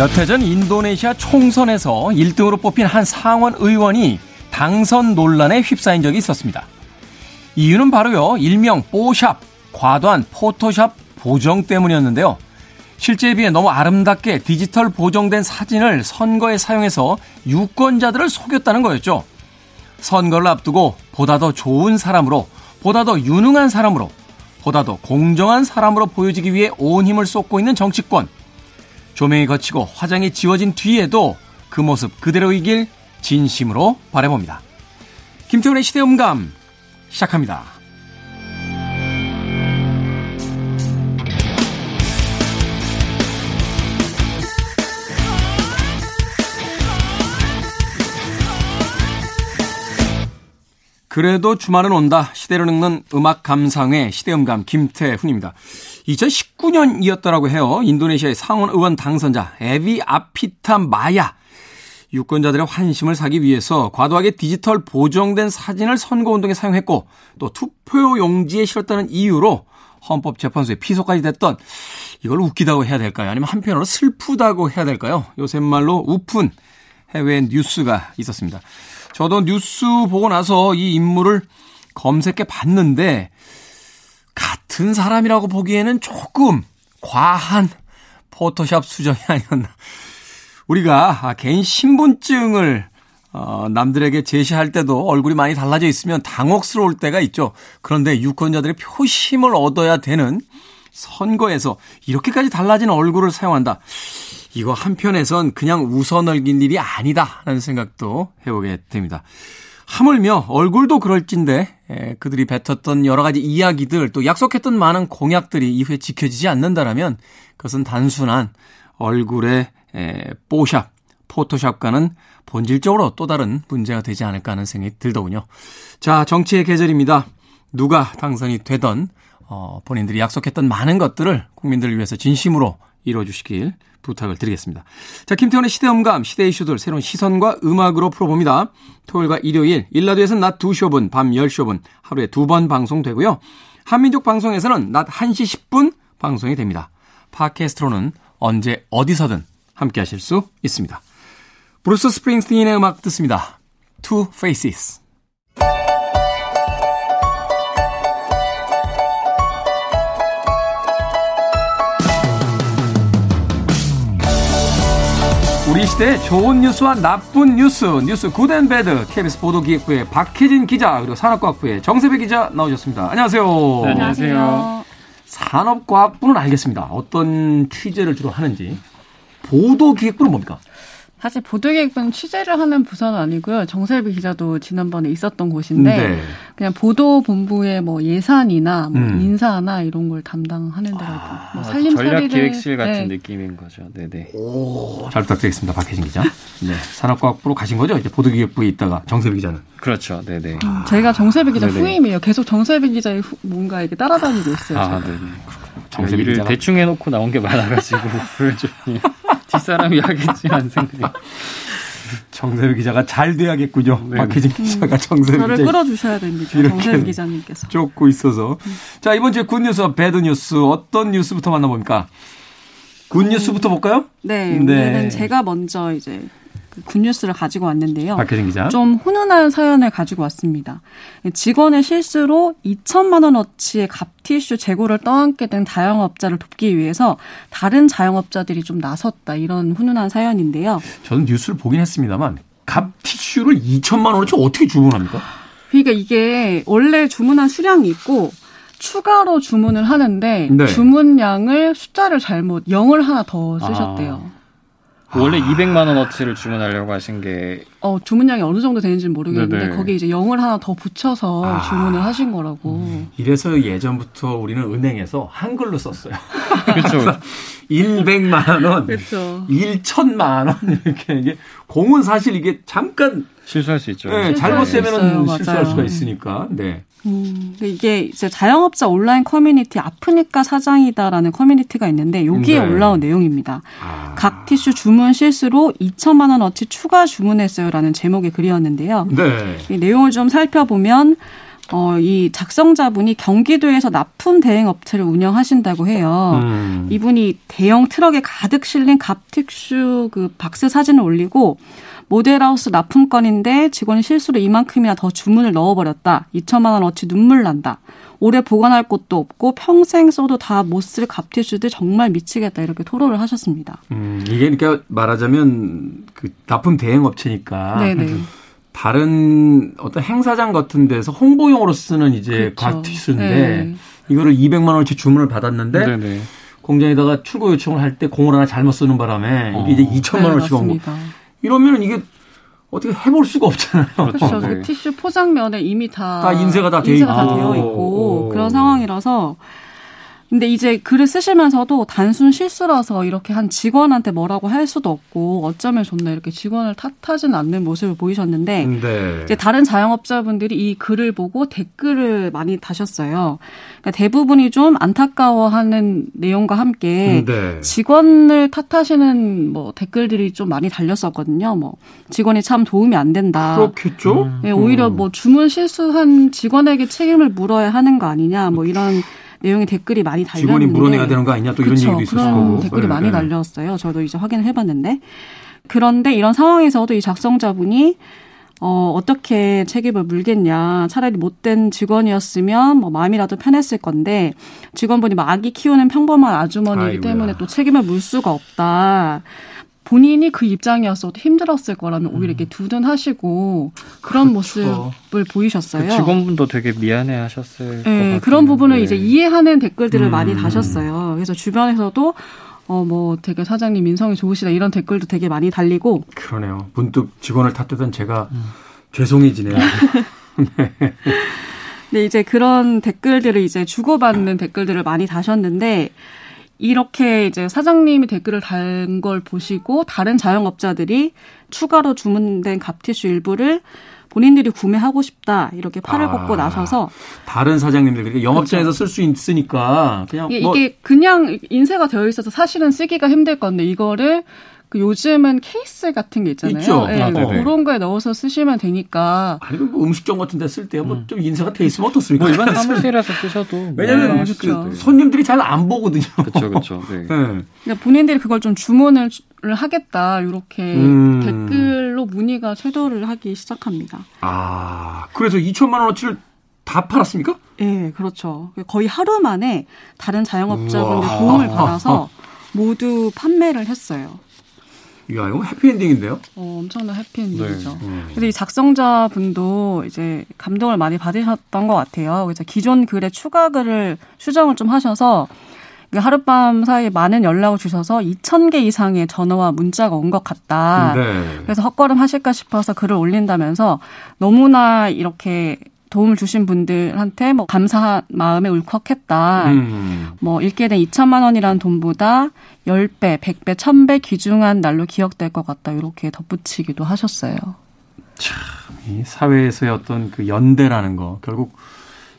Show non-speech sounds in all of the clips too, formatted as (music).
몇 해 전 인도네시아 총선에서 1등으로 뽑힌 한 상원 의원이 당선 논란에 휩싸인 적이 있었습니다. 이유는 바로요, 일명 뽀샵, 과도한 포토샵 보정 때문이었는데요. 실제에 비해 너무 아름답게 디지털 보정된 사진을 선거에 사용해서 유권자들을 속였다는 거였죠. 선거를 앞두고 보다 더 좋은 사람으로, 보다 더 유능한 사람으로, 보다 더 공정한 사람으로 보여지기 위해 온 힘을 쏟고 있는 정치권. 조명이 거치고 화장이 지워진 뒤에도 그 모습 그대로이길 진심으로 바라봅니다. 김태훈의 시대음감 시작합니다. 그래도 주말은 온다. 시대를 읽는 음악 감상회 시대음감 김태훈입니다. 2019년이었더라고 해요. 인도네시아의 상원 의원 당선자 에비 아피타 마야. 유권자들의 환심을 사기 위해서 과도하게 디지털 보정된 사진을 선거운동에 사용했고 또 투표 용지에 실었다는 이유로 헌법재판소에 피소까지 됐던 이걸 웃기다고 해야 될까요? 아니면 한편으로 슬프다고 해야 될까요? 요새 말로 우픈 해외 뉴스가 있었습니다. 저도 뉴스 보고 나서 이 인물을 검색해 봤는데 같은 사람이라고 보기에는 조금 과한 포토샵 수정이 아니었나. 우리가 개인 신분증을 어, 남들에게 제시할 때도 얼굴이 많이 달라져 있으면 당혹스러울 때가 있죠. 그런데 유권자들의 표심을 얻어야 되는 선거에서 이렇게까지 달라진 얼굴을 사용한다. 이거 한편에선 그냥 웃어 넓긴 일이 아니다라는 생각도 해보게 됩니다. 하물며 얼굴도 그럴진데 에, 그들이 뱉었던 여러 가지 이야기들 또 약속했던 많은 공약들이 이후에 지켜지지 않는다라면 그것은 단순한 얼굴의 에, 뽀샵, 포토샵과는 본질적으로 또 다른 문제가 되지 않을까 하는 생각이 들더군요. 자, 정치의 계절입니다. 누가 당선이 되던 어, 본인들이 약속했던 많은 것들을 국민들을 위해서 진심으로 이뤄주시길 부탁을 드리겠습니다. 자, 김태원의 시대음감, 시대 이슈들 새로운 시선과 음악으로 풀어봅니다. 토요일과 일요일, 일라디오에서는 낮 2시 5분, 밤 10시 5분, 하루에 두 번 방송되고요. 한민족 방송에서는 낮 1시 10분 방송이 됩니다. 팟캐스트로는 언제 어디서든 함께 하실 수 있습니다. 브루스 스프링스틴의 음악 듣습니다. Two Faces. 우리 시대의 좋은 뉴스와 나쁜 뉴스, 뉴스 Good and Bad, KBS 보도기획부의 박혜진 기자, 그리고 산업과학부의 정새배 기자 나오셨습니다. 안녕하세요. 네, 안녕하세요. 산업과학부는 알겠습니다. 어떤 취재를 주로 하는지. 보도기획부는 뭡니까? 사실 보도기획부는 취재를 하는 부서는 아니고요. 정새배 기자도 지난번에 있었던 곳인데 네. 그냥 보도본부의 뭐 예산이나 뭐 음. 인사나 이런 걸 담당하는 데가 있고 아, 뭐 살림살이를 전략기획실 같은 네. 느낌인 거죠. 네네. 오, 잘 부탁드리겠습니다. 박혜진 기자. (laughs) 네. 산업과학부로 가신 거죠? 이제 보도기획부에 있다가 정세배 기자는. 그렇죠. 네네. 음, 제가 정세비 기자 네네. 후임이에요. 계속 정세비 기자의 후- 뭔가 이렇게 따라다니고 있어요. 아, 제가. 네네. 정세비 기자가. 대충 해놓고 나온 게 많아가지고 (laughs) 뒷사람이 하겠지 하는 생각이. 정세배 기자가 잘 돼야겠군요. 네. 박혜진 기자가 정세배 저를 기자 끌어주셔야 됩니다. 정세비 기자님께서. 쫓고 있어서. 자, 이번 주에 good news와 bad news 어떤 뉴스부터 만나봅니까? good news부터 볼까요? 네, 네. 오늘은 제가 먼저 이제 그 good news를 가지고 왔는데요. 박혜진 기자. 좀 훈훈한 사연을 가지고 왔습니다. 직원의 실수로 2천만 원어치의 갑티슈 재고를 떠안게 된 자영업자를 돕기 위해서 다른 자영업자들이 좀 나섰다 이런 훈훈한 사연인데요. 저는 뉴스를 보긴 했습니다만 갑 티슈를 2천만 원어치 어떻게 주문합니까? 그러니까 이게 원래 주문한 수량이 있고 추가로 주문을 하는데 네. 주문량을 숫자를 잘못 0을 하나 더 쓰셨대요. 원래 200만 원어치를 주문하려고 하신 게 어, 주문량이 어느 정도 되는지는 모르겠는데 네네. 거기에 이제 0을 하나 더 붙여서 아. 주문을 하신 거라고. 이래서 예전부터 우리는 은행에서 한글로 썼어요. (laughs) 그렇죠. 100만 원, 그렇죠. 1천만 원 이렇게 이게 공은 사실 이게 잠깐 실수할 수 있죠. 네, 잘못 있어요. 실수할. 수가 있으니까. 네. 음, 이게 이제 자영업자 온라인 커뮤니티 아프니까 사장이다라는 커뮤니티가 있는데 여기에 네. 올라온 내용입니다. 아. 각 티슈 주문 실수로 2천만 원어치 추가 주문했어요라는 제목의 글이었는데요. 네. 이 내용을 좀 살펴보면 어, 이 작성자분이 경기도에서 납품 대행 업체를 운영하신다고 해요. 음. 이분이 대형 트럭에 가득 실린 갑티슈 그 박스 사진을 올리고 모델하우스 납품건인데 직원이 실수로 이만큼이나 더 주문을 넣어버렸다. 2천만 원어치 눈물 난다. 오래 보관할 곳도 없고 평생 써도 다 못 쓸 갑티슈들 정말 미치겠다 이렇게 토로를 하셨습니다. 음, 이게 그러니까 말하자면 그 납품 대행 업체니까 네네. 다른 어떤 행사장 같은 데서 홍보용으로 쓰는 이제 그렇죠. 곽티슈인데 네. 이거를 200만 원어치 주문을 받았는데 네네. 공장에다가 출고 요청을 할 때 공을 하나 잘못 쓰는 바람에 어. 이게 이제 2천만 네, 원어치가 온 거. 이러면 이게 어떻게 해볼 수가 없잖아요. 그렇죠. 그 티슈 포장면에 이미 다, 다 인쇄가 다, 인쇄가 다 되어 있고 그런 상황이라서 근데 이제 글을 쓰시면서도 단순 실수라서 이렇게 한 직원한테 뭐라고 할 수도 없고 어쩌면 좋나 이렇게 직원을 탓하지는 않는 모습을 보이셨는데 네. 이제 다른 자영업자분들이 이 글을 보고 댓글을 많이 다셨어요. 그러니까 대부분이 좀 안타까워하는 내용과 함께 네. 직원을 탓하시는 뭐 댓글들이 좀 많이 달렸었거든요. 뭐 직원이 참 도움이 안 된다. 그렇겠죠. 네, 오히려 뭐 주문 실수한 직원에게 책임을 물어야 하는 거 아니냐 뭐 이런 내용의 댓글이 많이 달렸는데 직원이 물어내야 되는 거 아니냐 또 이런 그쵸, 얘기도 있었을 거고 댓글이 네, 많이 네. 달렸어요. 저도 이제 확인을 해봤는데 그런데 이런 상황에서도 이 작성자분이 어, 어떻게 책임을 물겠냐. 차라리 못된 직원이었으면 뭐 마음이라도 편했을 건데 직원분이 막 아기 키우는 평범한 아주머니이기 아이고야. 때문에 또 책임을 물 수가 없다. 본인이 그 입장이었어도 힘들었을 거라면 오히려 이렇게 음. 두둔하시고 그런 그렇죠. 모습을 보이셨어요. 그 직원분도 되게 미안해하셨을 네, 그런 부분을 이제 이해하는 댓글들을 음. 많이 다셨어요. 그래서 주변에서도 어, 뭐 되게 사장님 인성이 좋으시다 이런 댓글도 되게 많이 달리고. 그러네요. 문득 직원을 탓하던 제가 음. 죄송해지네요. (laughs) 네. 네, 이제 그런 댓글들을 이제 주고받는 댓글들을 많이 다셨는데 이렇게 이제 사장님이 댓글을 단 걸 보시고 다른 자영업자들이 추가로 주문된 갑티슈 일부를 본인들이 구매하고 싶다 이렇게 팔을 아, 걷고 나서서 다른 사장님들 그러니까 영업장에서 쓸수 있으니까 그냥 이게, 뭐. 이게 그냥 인쇄가 되어 있어서 사실은 쓰기가 힘들 건데 이거를 그 요즘은 케이스 같은 게 있잖아요. 있죠. 네, 아, 그런 거에 넣어서 쓰시면 되니까. 아니 뭐 음식점 같은 데 쓸 때 뭐좀 음. 인쇄가 돼 있으면 어떻습니까? 뭐 일반 사무실에서 쓰셔도 왜냐면 네. 그 손님들이 잘 안 보거든요. 그렇죠, 그렇죠. (laughs) 네. 네. 그러니까 본인들이 그걸 좀 주문을 하겠다 이렇게 음. 댓글로 문의가 쇄도를 하기 시작합니다. 아 그래서 2천만 원어치를 다 팔았습니까? 네, 그렇죠. 거의 하루 만에 다른 자영업자분들 도움을 받아서 모두 판매를 했어요. 야, 이거 해피엔딩인데요? 어, 엄청난 해피엔딩이죠. 네. 음. 근데 이 작성자분도 이제 감동을 많이 받으셨던 것 같아요. 그래서 기존 글에 추가 글을 수정을 좀 하셔서 하룻밤 사이에 많은 연락을 주셔서 2,000개 이상의 전화와 문자가 온 것 같다. 네. 그래서 헛걸음 하실까 싶어서 글을 올린다면서 너무나 이렇게 도움을 주신 분들한테 뭐 감사한 마음에 울컥했다. 음. 뭐 읽게 된 2천만 원이라는 돈보다 10배, 100배, 1000배 귀중한 날로 기억될 것 같다. 이렇게 덧붙이기도 하셨어요. 참, 이 사회에서의 어떤 그 연대라는 거 결국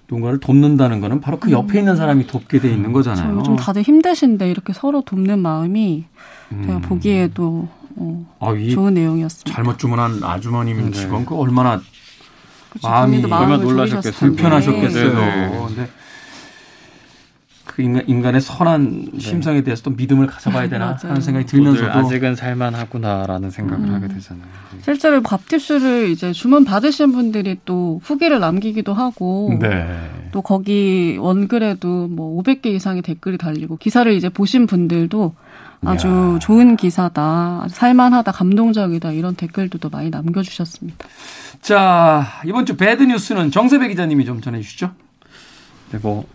누군가를 돕는다는 거는 바로 그 옆에 있는 사람이 돕게 돼 있는 거잖아요. 요즘 다들 힘드신데 이렇게 서로 돕는 마음이 음. 제가 보기에도 어, 아, 좋은 내용이었습니다. 잘못 주문한 아주머님 직원 네. 그 얼마나 그렇죠. 마음이 얼마나 놀라셨겠어요. 불편하셨겠어요. 네. 네. 근데 그 인간, 의 선한 네. 심성에 대해서 또 믿음을 가져봐야 되나 하는 생각이 들면서도 아직은 살만하구나라는 생각을 음. 하게 되잖아요. 네. 실제로 밥티슈를 이제 주문 받으신 분들이 또 후기를 남기기도 하고 네. 또 거기 원글에도 뭐 500개 이상의 댓글이 달리고 기사를 이제 보신 분들도 아주 야. 좋은 기사다, 살만하다, 감동적이다 이런 댓글도 많이 남겨주셨습니다. 자 이번 주 배드 뉴스는 정세배 기자님이 좀 전해주시죠. 네, 뭐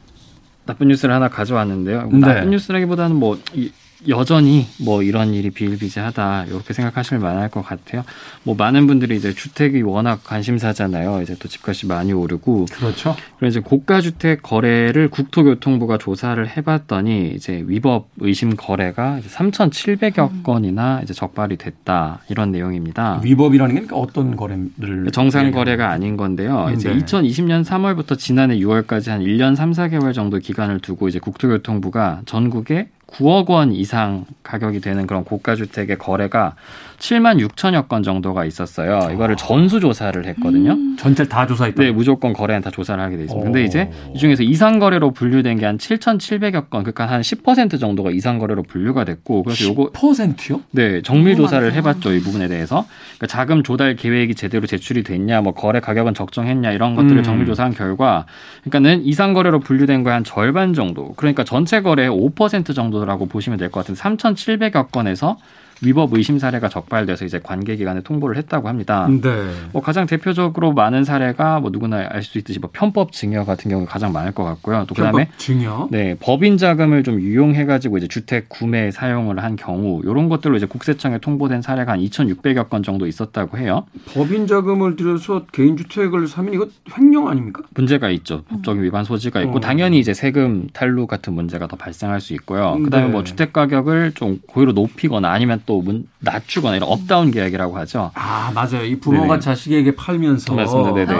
나쁜 뉴스를 하나 가져왔는데요. 네. 나쁜 뉴스라기보다는 뭐 이, 여전히 뭐 이런 일이 비일비재하다 이렇게 생각하시면 만할 것 같아요. 뭐 많은 분들이 이제 주택이 워낙 관심사잖아요. 이제 또 집값이 많이 오르고 그렇죠. 그래서 이제 고가 주택 거래를 국토교통부가 조사를 해봤더니 이제 위법 의심 거래가 3,700여 음. 건이나 이제 적발이 됐다 이런 내용입니다. 위법이라는 게 그러니까 어떤 거래를 정상 거래가 아닌 건데요. 음, 이제 네. 2020년 3월부터 지난해 6월까지 한 1년 3, 4개월 정도 기간을 두고 이제 국토교통부가 전국에 9억 원 이상 가격이 되는 그런 고가 주택의 거래가 7만 6천여 건 정도가 있었어요. 이거를 전수 조사를 했거든요. 음. 전체를 다 조사했다. 네, 무조건 거래는 다 조사를 하게 돼 있습니다. 근데 이제 이 중에서 이상 거래로 분류된 게 한 7,700여 건, 그러니까 한 10% 정도가 이상 거래로 분류가 됐고, 그래서 요거 10%요? 네, 정밀 조사를 해 봤죠 이 부분에 대해서. 그러니까 자금 조달 계획이 제대로 제출이 됐냐, 뭐 거래 가격은 적정했냐 이런 것들을 음. 정밀 조사한 결과, 그러니까는 이상 거래로 분류된 거의 한 절반 정도, 그러니까 전체 거래의 5% 정도라고 보시면 될 것 같은 3,700여 건에서 위법 의심 사례가 적발돼서 이제 관계 기관에 통보를 했다고 합니다. 네. 뭐 가장 대표적으로 많은 사례가 뭐 누구나 알 수 있듯이 뭐 편법 증여 같은 경우가 가장 많을 것 같고요. 또 그다음에 증여? 네, 법인 자금을 좀 유용해 가지고 이제 주택 구매에 사용을 한 경우 이런 것들로 이제 국세청에 통보된 사례가 한 2,600여 건 정도 있었다고 해요. 법인 자금을 들여서 개인 주택을 사면 이거 횡령 아닙니까? 문제가 있죠. 법적인 위반 소지가 있고 어. 당연히 이제 세금 탈루 같은 문제가 더 발생할 수 있고요. 그다음에 네. 뭐 주택 가격을 좀 고의로 높이거나 아니면 또 문, 낮추거나 이런 업다운 계약이라고 하죠. 아 맞아요. 이 부모가 네네. 자식에게 팔면서 맞습니다. 네네.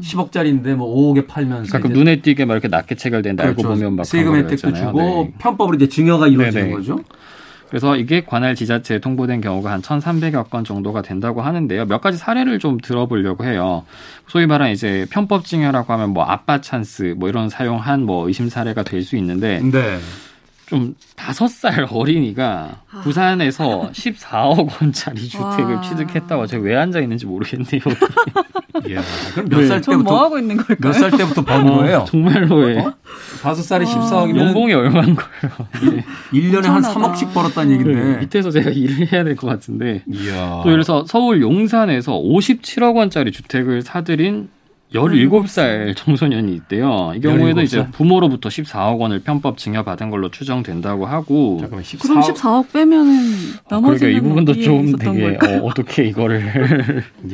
10억짜리인데 뭐 5억에 팔면서 가끔 눈에 띄게 막 이렇게 낮게 체결된다 그렇죠. 알고 보면 막 세금 혜택도 주고 네. 편법으로 이제 증여가 이루어지는 네네. 거죠. 그래서 이게 관할 지자체에 통보된 경우가 한 1,300여 건 정도가 된다고 하는데요. 몇 가지 사례를 좀 들어보려고 해요. 소위 말하는 이제 편법 증여라고 하면 뭐 아빠 찬스 뭐 이런 사용한 뭐 의심 사례가 될 수 있는데 네. 좀 다섯 살 어린이가 아. 부산에서 (laughs) 14억 원짜리 주택을 와. 취득했다고 제가 왜 앉아 있는지 모르겠네요. (laughs) 야, 그럼 몇살 네. 때부터 뭐 하고 있는 걸까요? 몇 살 때부터 번 어, 거예요? 정말로 예. 어? 다섯 살에 14억이면 연봉이 얼마인 거예요? 네. 1년에 한 3억씩 벌었다는 얘기인데 네. 밑에서 제가 일을 해야 될 것 같은데. 이야. 또 그래서 서울 용산에서 57억 원짜리 주택을 사들인 17살 청소년이 있대요. 이 경우에도 17살? 이제 부모로부터 14억 원을 편법 증여받은 걸로 추정된다고 하고. 잠깐만, 14억... 그럼 14억 빼면은 나머지는 아, 이 부분도 좀 되게 어, 어떻게 이거를. (laughs)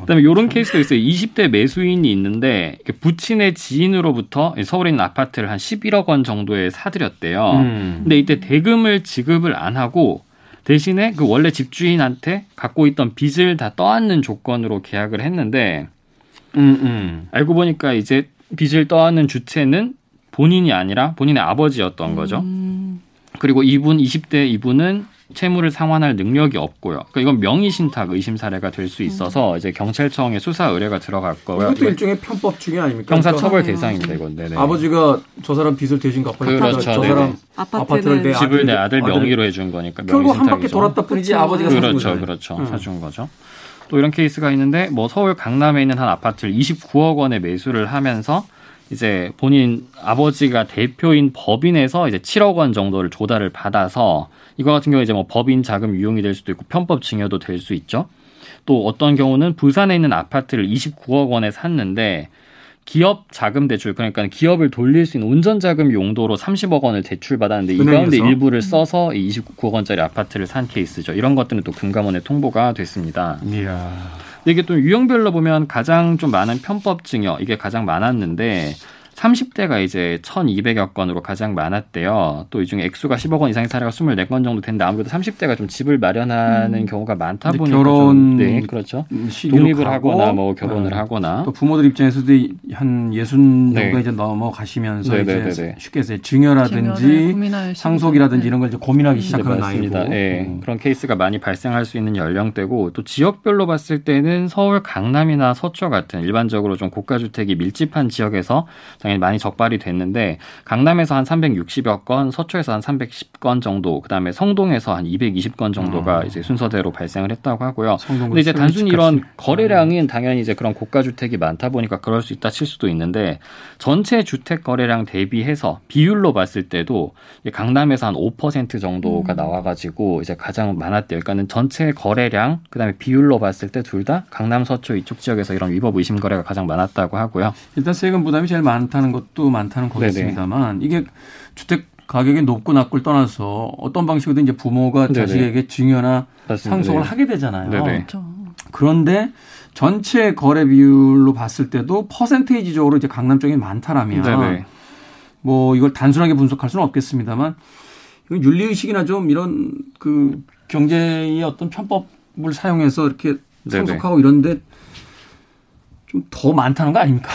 그다음에 이런 케이스도 있어요. 20대 매수인이 있는데 부친의 지인으로부터 서울에 있는 아파트를 한 11억 원 정도에 사들였대요. 음. 근데 이때 대금을 지급을 안 하고 대신에 그 원래 집주인한테 갖고 있던 빚을 다 떠안는 조건으로 계약을 했는데 음, 음. 알고 보니까 이제 빚을 떠안는 주체는 본인이 아니라 본인의 아버지였던 거죠. 음. 그리고 이분 20대 이분은 채무를 상환할 능력이 없고요. 그러니까 이건 명의 신탁 의심 사례가 될 수 있어서 음. 이제 경찰청에 수사 의뢰가 들어갈 거고요. 이것도 일종의 편법 중에 아닙니까? 형사 그러니까 처벌 대상입니다. 이건. 네네. 아버지가 저 사람 빚을 대신 갚아 그렇죠. 저 사람 아파트를 내 집을 내 아들 명의로 해준 거니까. 결국 한 바퀴 돌았다 뿐이지 그렇죠. 아버지가 그렇죠, 사준 그렇죠. 음. 사준 거죠. 또 이런 케이스가 있는데 뭐 서울 강남에 있는 한 아파트를 29억 원에 매수를 하면서 이제 본인 아버지가 대표인 법인에서 이제 7억 원 정도를 조달을 받아서 이거 같은 경우에 이제 뭐 법인 자금 유용이 될 수도 있고 편법 증여도 될 수 있죠. 또 어떤 경우는 부산에 있는 아파트를 29억 원에 샀는데 기업 자금 대출 그러니까 기업을 돌릴 수 있는 운전 자금 용도로 30억 원을 대출 받았는데 이 가운데 일부를 써서 29억 원짜리 아파트를 산 케이스죠. 이런 것들은 또 금감원에 통보가 됐습니다. 이야. 이게 또 유형별로 보면 가장 좀 많은 편법 증여 이게 가장 많았는데 30대가 이제 1,200여 건으로 가장 많았대요. 또 이 중에 액수가 10억 원 이상의 사례가 24건 정도 됐는데 아무래도 30대가 좀 집을 마련하는 음. 경우가 많다 보니까 결혼 네, 그렇죠. 독립을 하거나 뭐 결혼을 네. 하거나 또 부모들 입장에서도 한 예순 정도 네. 이제 넘어가시면서 네, 네 이제 네, 네. 쉽게 해서 증여라든지 상속이라든지 이런 걸 이제 고민하기 시작하는 나이고 네, 음. 그런 케이스가 많이 발생할 수 있는 연령대고 또 지역별로 봤을 때는 서울 강남이나 서초 같은 일반적으로 좀 고가 주택이 밀집한 지역에서 당연히 많이 적발이 됐는데 강남에서 한 360여 건, 서초에서 한 310건 정도, 그다음에 성동에서 한 220건 정도가 음. 이제 순서대로 발생을 했다고 하고요. 근데 이제 단순히 이런 거래량은 당연히 이제 그런 고가 주택이 많다 보니까 그럴 수 있다 칠 수도 있는데 전체 주택 거래량 대비해서 비율로 봤을 때도 강남에서 한 5% 정도가 음. 나와가지고 이제 가장 많았대요. 그러니까는 전체 거래량 그다음에 비율로 봤을 때 둘 다 강남 서초 이쪽 지역에서 이런 위법 의심 거래가 가장 많았다고 하고요. 일단 세금 부담이 제일 많다. 많다는 것도 많다는 거겠습니다만 이게 주택 가격이 높고 낮고를 떠나서 어떤 방식으로 이제 부모가 네네. 자식에게 증여나 맞습니다. 상속을 네. 하게 되잖아요. 그렇죠. 그런데 전체 거래 비율로 봤을 때도 퍼센테이지적으로 이제 강남 쪽이 많다라면 네네. 뭐 이걸 단순하게 분석할 수는 없겠습니다만 이건 윤리 의식이나 좀 이런 그 경제의 어떤 편법을 사용해서 이렇게 상속하고 이런데 좀 더 많다는 거 아닙니까?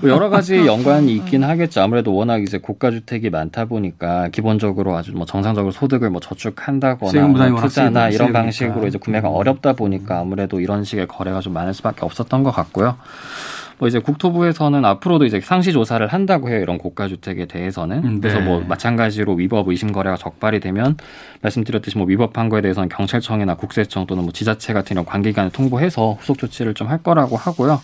뭐 여러 가지 (laughs) 연관이 있긴 하겠죠. 아무래도 워낙 이제 고가 주택이 많다 보니까 기본적으로 아주 뭐 정상적으로 소득을 뭐 저축한다거나 뭐 투자나 이런 방식으로 이제 구매가 어렵다 보니까 아무래도 이런 식의 거래가 좀 많을 수밖에 없었던 것 같고요. 뭐 이제 국토부에서는 앞으로도 이제 상시 조사를 한다고 해요. 이런 고가 주택에 대해서는. 네. 그래서 뭐 마찬가지로 위법 의심 거래가 적발이 되면 말씀드렸듯이 뭐 위법한 거에 대해서는 경찰청이나 국세청 또는 뭐 지자체 같은 이런 관계기관에 통보해서 후속 조치를 좀 할 거라고 하고요.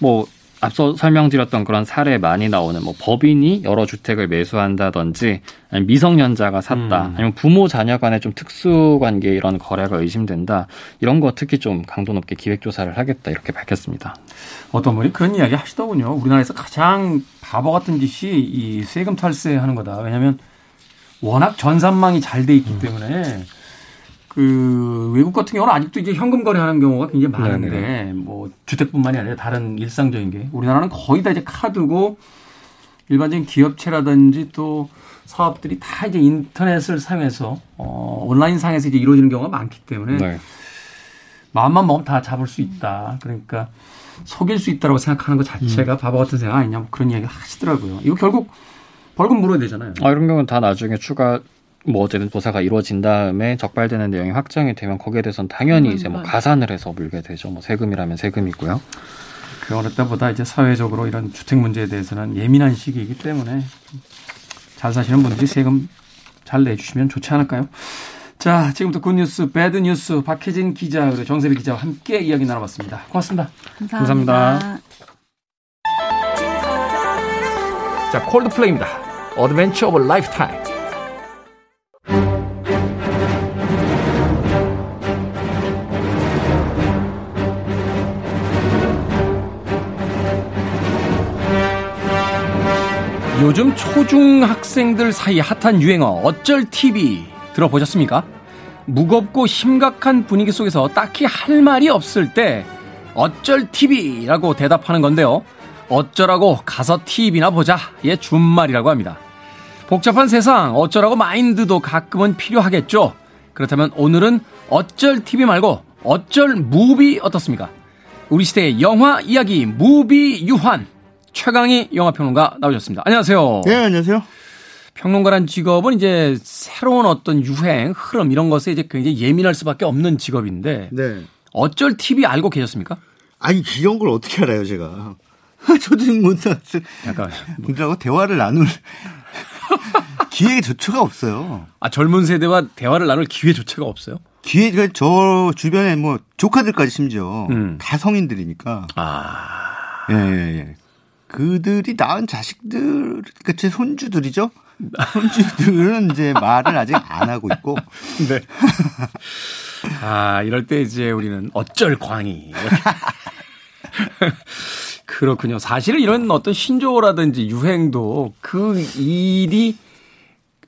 뭐 앞서 설명드렸던 그런 사례 많이 나오는 뭐 법인이 여러 주택을 매수한다든지 아니면 미성년자가 샀다 음. 아니면 부모 자녀 간의 좀 특수 관계 이런 거래가 의심된다 이런 거 특히 좀 강도 높게 기획 조사를 하겠다 이렇게 밝혔습니다. 어떤 분이 그런 이야기 하시더군요. 우리나라에서 가장 바보 같은 짓이 이 세금 탈세하는 거다. 왜냐하면 워낙 전산망이 잘 돼 있기 음. 때문에 그 외국 같은 경우는 아직도 이제 현금 거래하는 경우가 굉장히 많은데 네네. 뭐 주택뿐만이 아니라 다른 일상적인 게 우리나라는 거의 다 이제 카드고 일반적인 기업체라든지 또 사업들이 다 이제 인터넷을 사용해서 어 온라인 상에서 이제 이루어지는 경우가 많기 때문에 네. 마음만 먹으면 다 잡을 수 있다. 그러니까 속일 수 있다고 생각하는 것 자체가 음. 바보 같은 생각 아니냐 뭐 그런 이야기 하시더라고요. 이거 결국 벌금 물어야 되잖아요. 아, 이런 경우는 다 나중에 추가 뭐 어쨌든 조사가 이루어진 다음에 적발되는 내용이 확정이 되면 거기에 대해서는 당연히 음, 이제 뭐 가산을 해서 물게 되죠. 뭐 세금이라면 세금이고요. 그 어느 때보다 이제 사회적으로 이런 주택 문제에 대해서는 예민한 시기이기 때문에 잘 사시는 분들이 세금 잘 내주시면 좋지 않을까요? 자, 지금부터 Good News, Bad News 박혜진 기자 그리고 정세비 기자와 함께 이야기 나눠봤습니다. 고맙습니다. 감사합니다. 감사합니다. 자, Coldplay입니다. Adventure of Lifetime. 요즘 초중 학생들 사이 핫한 유행어 어쩔 TV 들어보셨습니까? 무겁고 심각한 분위기 속에서 딱히 할 말이 없을 때 어쩔 TV라고 대답하는 건데요. 어쩌라고 가서 TV나 보자. 의 준말이라고 합니다. 복잡한 세상 어쩌라고 마인드도 가끔은 필요하겠죠. 그렇다면 오늘은 어쩔 TV 말고 어쩔 movie 어떻습니까? 우리 시대의 영화 이야기 movie 유한 최강희 영화평론가 나오셨습니다. 안녕하세요. 네, 안녕하세요. 평론가란 직업은 이제 새로운 어떤 유행, 흐름 이런 것에 이제 굉장히 예민할 수밖에 없는 직업인데 네. 어쩔 TV 알고 계셨습니까? 아니 이런 걸 어떻게 알아요, 제가? (laughs) 저도 못 약간 분들하고 대화를 나눌 (laughs) 기회 조차가 없어요. 아 젊은 세대와 대화를 나눌 기회 조차가 없어요? 기회가 그러니까 저 주변에 뭐 조카들까지 심지어 음. 다 성인들이니까. 아. 예, 예, 예. 그들이 낳은 자식들, 그러니까 제 손주들이죠. 손주들은 이제 말을 아직 안 하고 있고. (laughs) 네. 아, 이럴 때 이제 우리는 어쩔 광이. (laughs) 그렇군요. 사실은 이런 어떤 신조어라든지 유행도 그 일이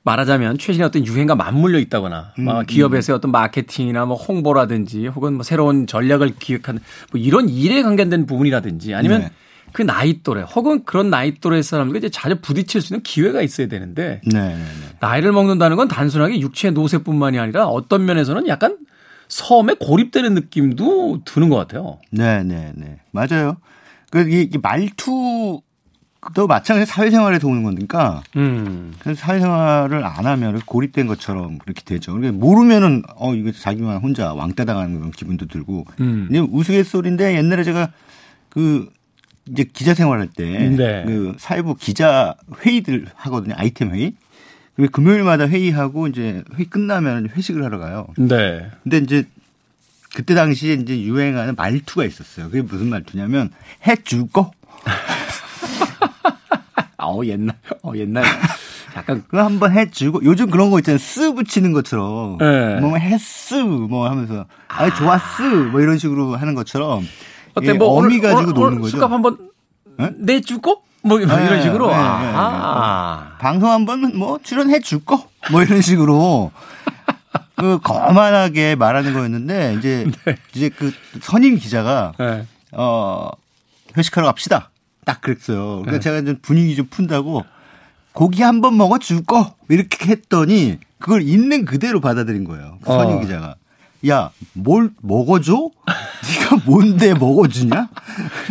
말하자면 최신의 어떤 유행과 맞물려 있다거나 음, 음. 기업에서의 어떤 마케팅이나 뭐 홍보라든지 혹은 뭐 새로운 전략을 기획하는 뭐 이런 일에 관련된 부분이라든지 아니면 네. 그 나이 또래 혹은 그런 나이 또래 사람들과 이제 자주 부딪힐 수 있는 기회가 있어야 되는데 네, 네, 네. 나이를 먹는다는 건 단순하게 육체 노쇠뿐만이 아니라 어떤 면에서는 약간 섬에 고립되는 느낌도 드는 것 같아요. 네, 네, 네. 맞아요. 그, 이, 이 말투, 도 마찬가지 사회생활에 도우는 거니까, 음. 그래서 사회생활을 안 하면 고립된 것처럼 그렇게 되죠. 그러니까 모르면은, 어, 이거 자기만 혼자 왕따 당하는 그런 기분도 들고. 음. 우스갯소리인데 옛날에 제가 그 이제 기자 생활할 때, 네. 그 사회부 기자 회의들 하거든요. 아이템 회의. 그 금요일마다 회의하고 이제 회의 끝나면 회식을 하러 가요. 네. 근데 이제 그때 당시에 이제 유행하는 말투가 있었어요. 그게 무슨 말투냐면 해주고. (laughs) 어 옛날, 어 옛날. 약간 그거 한번 해주고 요즘 그런 거 있잖아요. 쓰 붙이는 것처럼. 네. 뭐 했스 뭐 하면서 아 좋았스 뭐 이런 식으로 하는 것처럼. 어때 뭐 어미 가지고 오늘, 노는 거죠. 술값 한번 네? 내주고 뭐, 이런 식으로. 네, 네, 아. 방송 한번 뭐 출연해 줄거 뭐 이런 식으로 (laughs) 그 거만하게 말하는 거였는데 이제 (laughs) 네. 이제 그 선임 기자가 네. 어 회식하러 갑시다. 딱 그랬어요. 그러니까 네. 제가 좀 분위기 좀 푼다고 고기 한 번 먹어 줄거 이렇게 했더니 그걸 있는 그대로 받아들인 거예요. 그 선임 어. 기자가. 야, 뭘 먹어줘? 네가 뭔데 먹어주냐?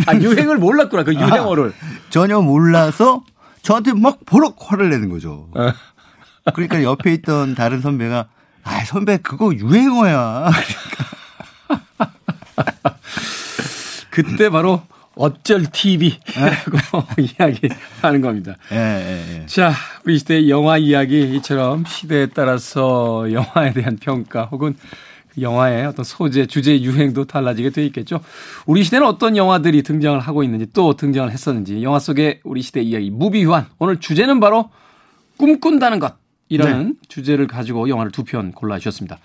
아 유행을 몰랐구나 그 유행어를 아, 전혀 몰라서 저한테 막 버럭 화를 내는 거죠. 어. 그러니까 옆에 있던 다른 선배가 아 선배 그거 유행어야. 그때 바로 어쩔 TV라고 (laughs) 이야기하는 겁니다. 예, 예, 예. 자, 우리 시대의 영화 이야기 이처럼 시대에 따라서 영화에 대한 평가 혹은 영화의 어떤 소재, 주제 유행도 달라지게 돼 있겠죠. 우리 시대는 어떤 영화들이 등장을 하고 있는지 또 등장을 했었는지 영화 속의 우리 시대 이야기 무비 휴한 오늘 주제는 바로 꿈꾼다는 것이라는 네. 주제를 가지고 영화를 두 편 골라 주셨습니다.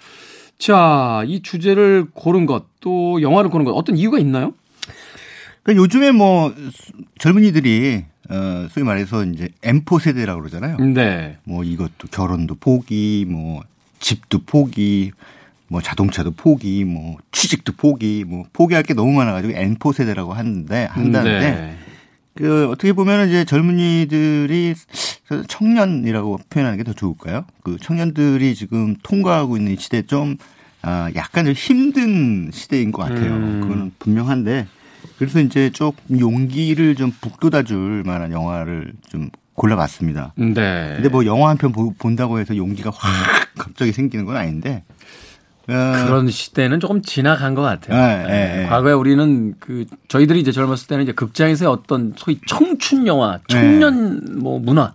자, 이 주제를 고른 것, 또 영화를 고른 것 어떤 이유가 있나요? 그러니까 요즘에 뭐 젊은이들이 어 소위 말해서 이제 M4 세대라고 그러잖아요. 네. 뭐 이것도 결혼도 포기, 뭐 집도 포기, 뭐 자동차도 포기, 뭐 취직도 포기, 뭐 포기할 게 너무 많아가지고 N4 세대라고 하는데 한다는데 네. 그 어떻게 보면 이제 젊은이들이 청년이라고 표현하는 게 더 좋을까요? 그 청년들이 지금 통과하고 있는 시대 좀 아, 약간 좀 힘든 시대인 것 같아요. 음. 그거는 분명한데 그래서 이제 조금 용기를 좀 북돋아줄 만한 영화를 좀 골라봤습니다. 네. 근데 뭐 영화 한 편 본다고 해서 용기가 확 갑자기 생기는 건 아닌데 어. 그런 시대는 조금 지나간 것 같아요. 네, 네, 네. 과거에 우리는 그 저희들이 이제 젊었을 때는 이제 극장에서의 어떤 소위 청춘 영화, 청년 뭐 문화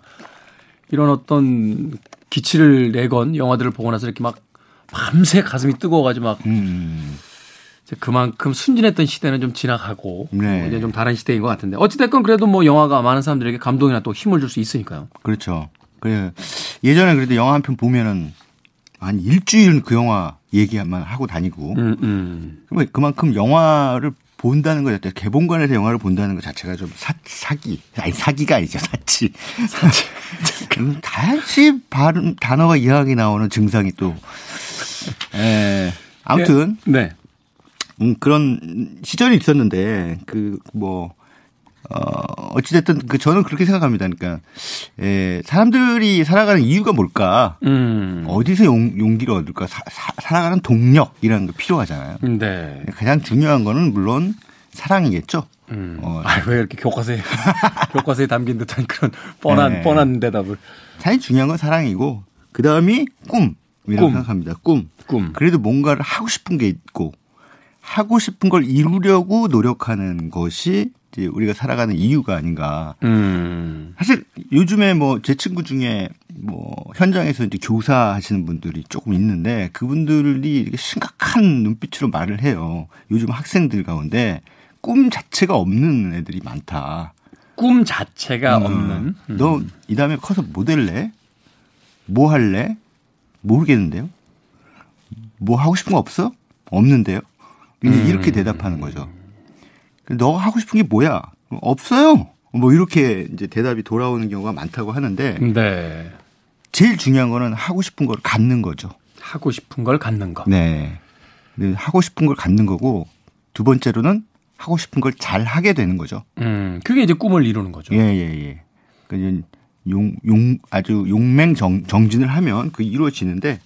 이런 어떤 기치를 내건 영화들을 보고 나서 이렇게 막 밤새 가슴이 뜨거워가지고 막 음. 이제 그만큼 순진했던 시대는 좀 지나가고 네. 이제 좀 다른 시대인 것 같은데 어찌됐건 그래도 뭐 영화가 많은 사람들에게 감동이나 또 힘을 줄 수 있으니까요. 그렇죠. 그래 예전에 그래도 영화 한 편 보면은 한 일주일은 그 영화 얘기만 하고 다니고 음, 음. 그러면 그만큼 영화를 본다는 거 자체 개봉관에서 영화를 본다는 것 자체가 좀 사, 사기 아니 사기가 아니죠 사치 사치 그럼 다시 발음 단어가 이상하게 나오는 증상이 또 에, 아무튼 네. 네. 음, 그런 시절이 있었는데 그 뭐 어, 어찌됐든, 그, 저는 그렇게 생각합니다. 그러니까, 예, 사람들이 살아가는 이유가 뭘까? 음. 어디서 용, 용기를 얻을까? 사, 사, 살아가는 동력이라는 게 필요하잖아요. 네. 가장 중요한 거는 물론 사랑이겠죠. 음. 어, 아, 왜 이렇게 교과서에, (laughs) 교과서에 담긴 듯한 그런 뻔한, 네. 뻔한 대답을. 사실 중요한 건 사랑이고, 그 다음이 꿈. 이라고 꿈. 생각합니다. 꿈. 꿈. 그래도 뭔가를 하고 싶은 게 있고, 하고 싶은 걸 이루려고 노력하는 것이 이제 우리가 살아가는 이유가 아닌가. 음. 사실 요즘에 뭐 제 친구 중에 뭐 현장에서 이제 교사 하시는 분들이 조금 있는데 그분들이 심각한 눈빛으로 말을 해요. 요즘 학생들 가운데 꿈 자체가 없는 애들이 많다. 꿈 자체가 음. 없는. 음. 너이 다음에 커서 모델래? 뭐 할래? 모르겠는데요. 뭐 하고 싶은 거 없어? 없는데요. 음. 이렇게 대답하는 거죠. 너가 하고 싶은 게 뭐야? 없어요. 뭐 이렇게 이제 대답이 돌아오는 경우가 많다고 하는데 네. 제일 중요한 거는 하고 싶은 걸 갖는 거죠. 하고 싶은 걸 갖는 거. 네. 하고 싶은 걸 갖는 거고 두 번째로는 하고 싶은 걸 잘 하게 되는 거죠. 음, 그게 이제 꿈을 이루는 거죠. 예, 예, 예. 그러니까 용, 용, 아주 용맹 정, 정진을 하면 그 이루어지는데,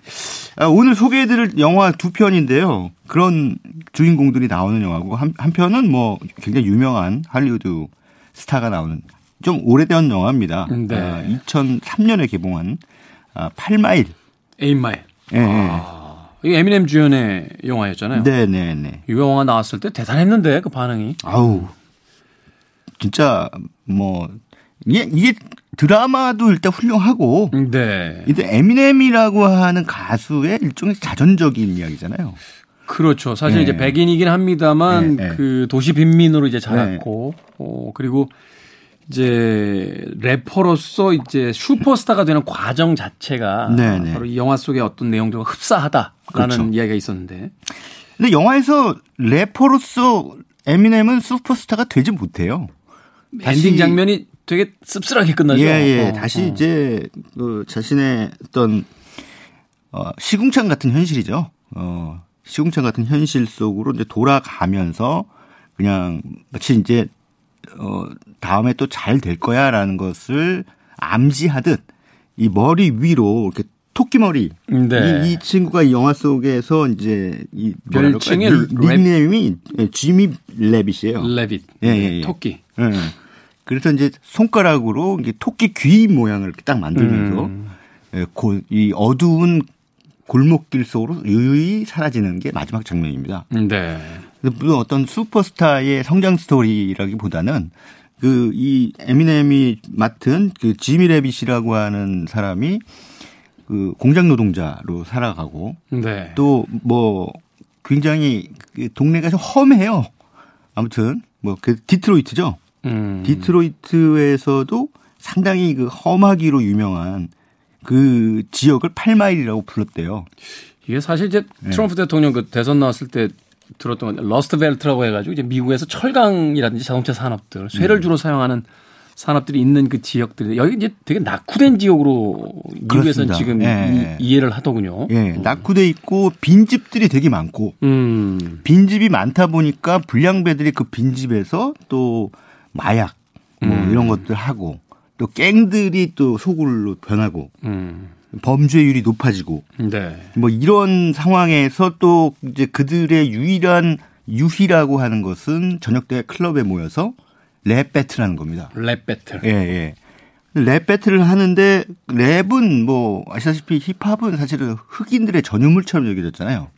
아, 오늘 소개해드릴 영화 두 편인데요. 그런 주인공들이 나오는 영화고, 한, 한 편은 뭐 굉장히 유명한 할리우드 스타가 나오는 좀 오래된 영화입니다. 네. 아, 2003년에 개봉한 아, 8마일. 8마일. 예, 예. 아, 이게 에미넴 주연의 영화였잖아요. 네네네. 네, 네. 이 영화 나왔을 때 대단했는데, 그 반응이. 아우. 진짜, 뭐, 이게, 이게 드라마도 일단 훌륭하고. 네. 이제 에미넴이라고 하는 가수의 일종의 자전적인 이야기잖아요. 그렇죠. 사실 네. 이제 백인이긴 합니다만 네, 네. 그 도시 빈민으로 이제 자랐고, 네. 어, 그리고 이제 래퍼로서 이제 슈퍼스타가 되는 과정 자체가 네, 네. 바로 이 영화 속의 어떤 내용들과 흡사하다라는 그렇죠. 이야기가 있었는데. 근데 영화에서 래퍼로서 에미넴은 슈퍼스타가 되지 못해요. 엔딩 장면이 되게 씁쓸하게 끝나죠. 예, 예. 어, 다시 어. 이제 그 자신의 어떤 어, 시궁창 같은 현실이죠. 어, 시궁창 같은 현실 속으로 이제 돌아가면서 그냥 마치 이제 어, 다음에 또 잘 될 거야라는 것을 암시하듯 이 머리 위로 이렇게 토끼머리. 네. 이, 이, 친구가 이 영화 속에서 이제 이 별칭이 닉네임이 지미 Rabbit이에요. Rabbit. 예, 예, 예. 토끼. 예. 그래서 이제 손가락으로 이게 토끼 귀 모양을 딱 만들면서 음. 예, 고, 이 어두운 골목길 속으로 유유히 사라지는 게 마지막 장면입니다. 네. 물론 어떤 슈퍼스타의 성장 스토리라기보다는 그 이 에미넴이 맡은 그 지미 Rabbit이라고 하는 사람이 그 공장 노동자로 살아가고 네. 또 뭐 굉장히 그 동네가 좀 험해요. 아무튼 뭐 그 디트로이트죠. 음. 디트로이트에서도 상당히 그 험하기로 유명한 그 지역을 8마일이라고 불렀대요. 이게 사실 이제 네. 트럼프 대통령 그 대선 나왔을 때 들었던 건 Rust Belt라고 해가지고 이제 미국에서 철강이라든지 자동차 산업들 쇠를 음. 주로 사용하는 산업들이 있는 그 지역들이 여기 이제 되게 낙후된 지역으로 미국에서는 지금 예. 이, 해를 하더군요. 예, 낙후돼 있고 빈집들이 되게 많고 음. 빈집이 많다 보니까 불량배들이 그 빈집에서 또 마약 뭐 음. 이런 것들 하고 또 갱들이 또 소굴로 변하고 음. 범죄율이 높아지고 네. 뭐 이런 상황에서 또 이제 그들의 유일한 유희라고 하는 것은 저녁 때 클럽에 모여서 rap battle하는 겁니다. rap battle. 예, 예. rap battle을 하는데 랩은 뭐 아시다시피 힙합은 사실은 흑인들의 전유물처럼 여겨졌잖아요.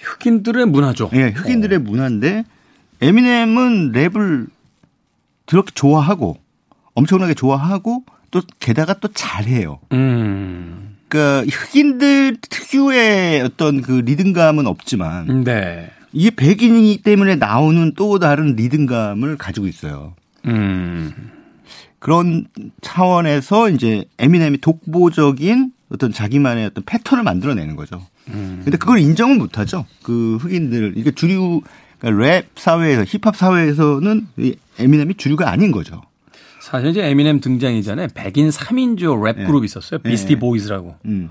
흑인들의 문화죠. 예, 흑인들의 오. 문화인데 에미넴은 랩을 그렇게 좋아하고 엄청나게 좋아하고 또 게다가 또 잘해요. 음. 그러니까 흑인들 특유의 어떤 그 리듬감은 없지만 네. 이게 백인이기 때문에 나오는 또 다른 리듬감을 가지고 있어요. 음. 그런 차원에서 이제 에미넴이 독보적인 어떤 자기만의 어떤 패턴을 만들어내는 거죠. 음. 근데 그걸 인정을 못 하죠. 그 흑인들, 이게 주류, 그러니까 랩 사회에서, 힙합 사회에서는 이 에미넴이 주류가 아닌 거죠. 사실 이제 에미넴 등장 이 전에 백인 3인조 랩 네. 그룹이 있었어요. 네. Beastie Boys라고. 음.